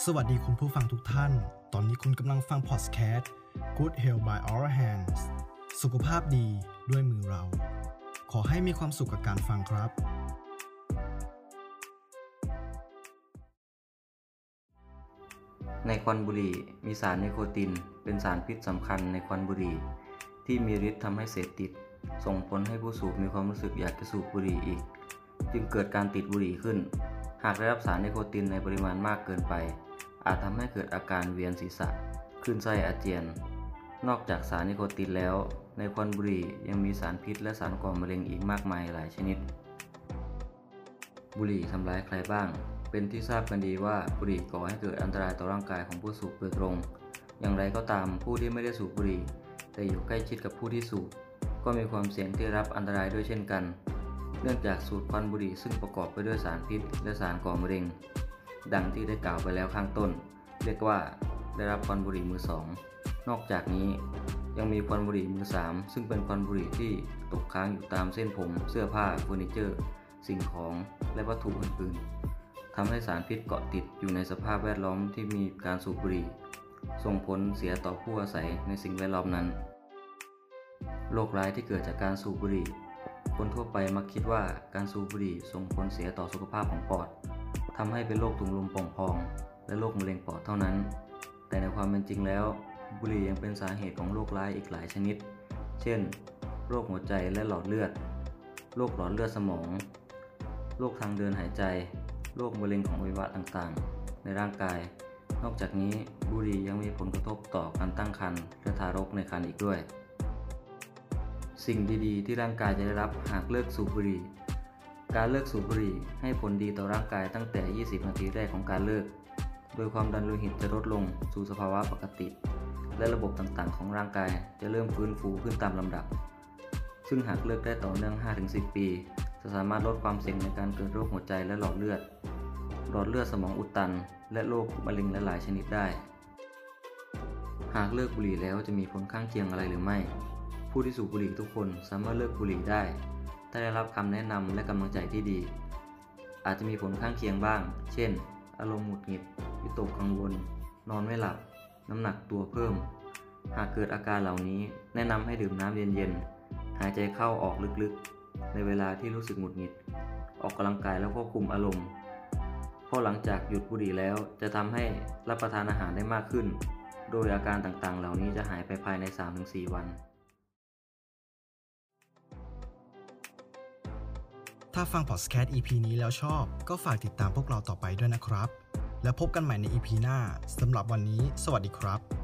สวัสดีคุณผู้ฟังทุกท่าน ตอนนี้คุณกำลังฟังพอดแคสต์ Good Health by Our Hands สุขภาพดีด้วยมือเรา ขอให้มีความสุขกับการฟังครับ ในควันบุหรี่มีสารนิโคติน เป็นสารพิษสำคัญในควันบุหรี่ ที่มีฤทธิ์ทำให้เสพติด ส่งผลให้ผู้สูบมีความรู้สึกอยากจะสูบบุหรี่อีก จึงเกิดการติดบุหรี่ขึ้น หากได้รับสารนิโคตินในปริมาณมากเกินไป อาจทำให้เกิดอาการเวียนศีรษะคลื่นไส้อาเจียน นอกจากสารนิโคตินแล้ว ในควันบุหรี่ยังมีสารพิษและสารก่อมะเร็งอีกมากมายหลายชนิด บุหรี่ทำร้ายใครบ้าง เป็นที่ทราบกันดีว่าบุหรี่ก่อให้เกิดอันตรายต่อร่างกายของผู้สูบโดยตรง อย่างไรก็ตามผู้ที่ไม่ได้สูบบุหรี่ แต่อยู่ใกล้ชิดกับผู้ที่สูบก็มีความเสี่ยงที่รับอันตรายด้วยเช่นกัน เนื่องจากสูดควันบุหรี่ซึ่งประกอบไปด้วยสารพิษ และสารก่อมะเร็ง ดังที่ได้กล่าวไปแล้วข้างต้น เรียกว่าได้รับควันบุหรี่มือสองนอกจากนี้ยังมีควันบุหรี่มือสามซึ่งเป็นควันบุหรี่ที่ตกค้างอยู่ตามเส้นผม เสื้อผ้าเฟอร์นิเจอร์ สิ่งของและวัตถุอื่นๆทำให้สารพิษเกาะติดอยู่ในสภาพแวดล้อมที่มีการสูบบุหรี่ ส่งผลเสียต่อผู้อาศัยในสิ่งแวดล้อมนั้นโรคร้ายที่เกิดจากการสูบบุหรี่ คนทั่วไปมักคิดว่าการสูบบุหรี่ส่งผลเสียต่อสุขภาพของปอดทำให้เป็นโรคถุงลมโป่งพอง และโรคมะเร็งปอดเท่านั้น แต่ในความเป็นจริงแล้ว บุหรี่ยังเป็นสาเหตุของโรคร้ายอีกหลายชนิด เช่น โรคหัวใจและหลอดเลือด โรคหลอดเลือดสมอง โรคทางเดินหายใจ โรคมะเร็งของอวัยวะต่างๆ ในร่างกาย นอกจากนี้บุหรี่ยังมีผลกระทบต่อการตั้งครรภ์และทารกในครรภ์อีกด้วย สิ่งดีๆ ที่ร่างกายจะได้รับหากเลิกสูบบุหรี่ การเลิกสูบบุหรี่ให้ผลดีต่อร่างกายตั้งแต่ 20 นาทีแรกของการเลิก โดยความดันโลหิตจะลดลงสู่สภาวะปกติ และระบบต่างๆ ของร่างกายจะเริ่มฟื้นฟูขึ้นตามลำดับ ซึ่งหากเลิกได้ต่อเนื่อง 5-10 ปี จะสามารถลดความเสี่ยงในการเกิดโรคหัวใจและหลอดเลือด หลอดเลือดสมองอุดตัน และโรคมะเร็งหลายชนิดได้ หากเลิกบุหรี่แล้วจะมีผลข้างเคียงอะไรหรือไม่ ผู้ที่สูบบุหรี่ทุกคนสามารถเลิกบุหรี่ได้ ถ้าได้รับคำแนะนำและกำลังใจที่ดี อาจจะมีผลข้างเคียงบ้าง เช่น อารมณ์หงุดหงิด วิตกกังวล นอนไม่หลับ น้ำหนักตัวเพิ่ม หากเกิดอาการเหล่านี้ แนะนำให้ดื่มน้ำเย็นๆ หายใจเข้าออกลึกๆ ในเวลาที่รู้สึกหงุดหงิด ออกกำลังกายแล้วควบคุมอารมณ์เพราะหลังจากหยุดบุหรี่แล้วจะทำให้รับประทานอาหารได้มากขึ้น โดยอาการต่างๆ เหล่านี้จะหายไปภายใน 3-4 วัน ถ้าฟังพอดแคสต์ EP นี้แล้วชอบ ก็ฝากติดตามพวกเราต่อไปด้วยนะครับ แล้วพบกันใหม่ใน EP หน้าสำหรับวันนี้ สวัสดีครับ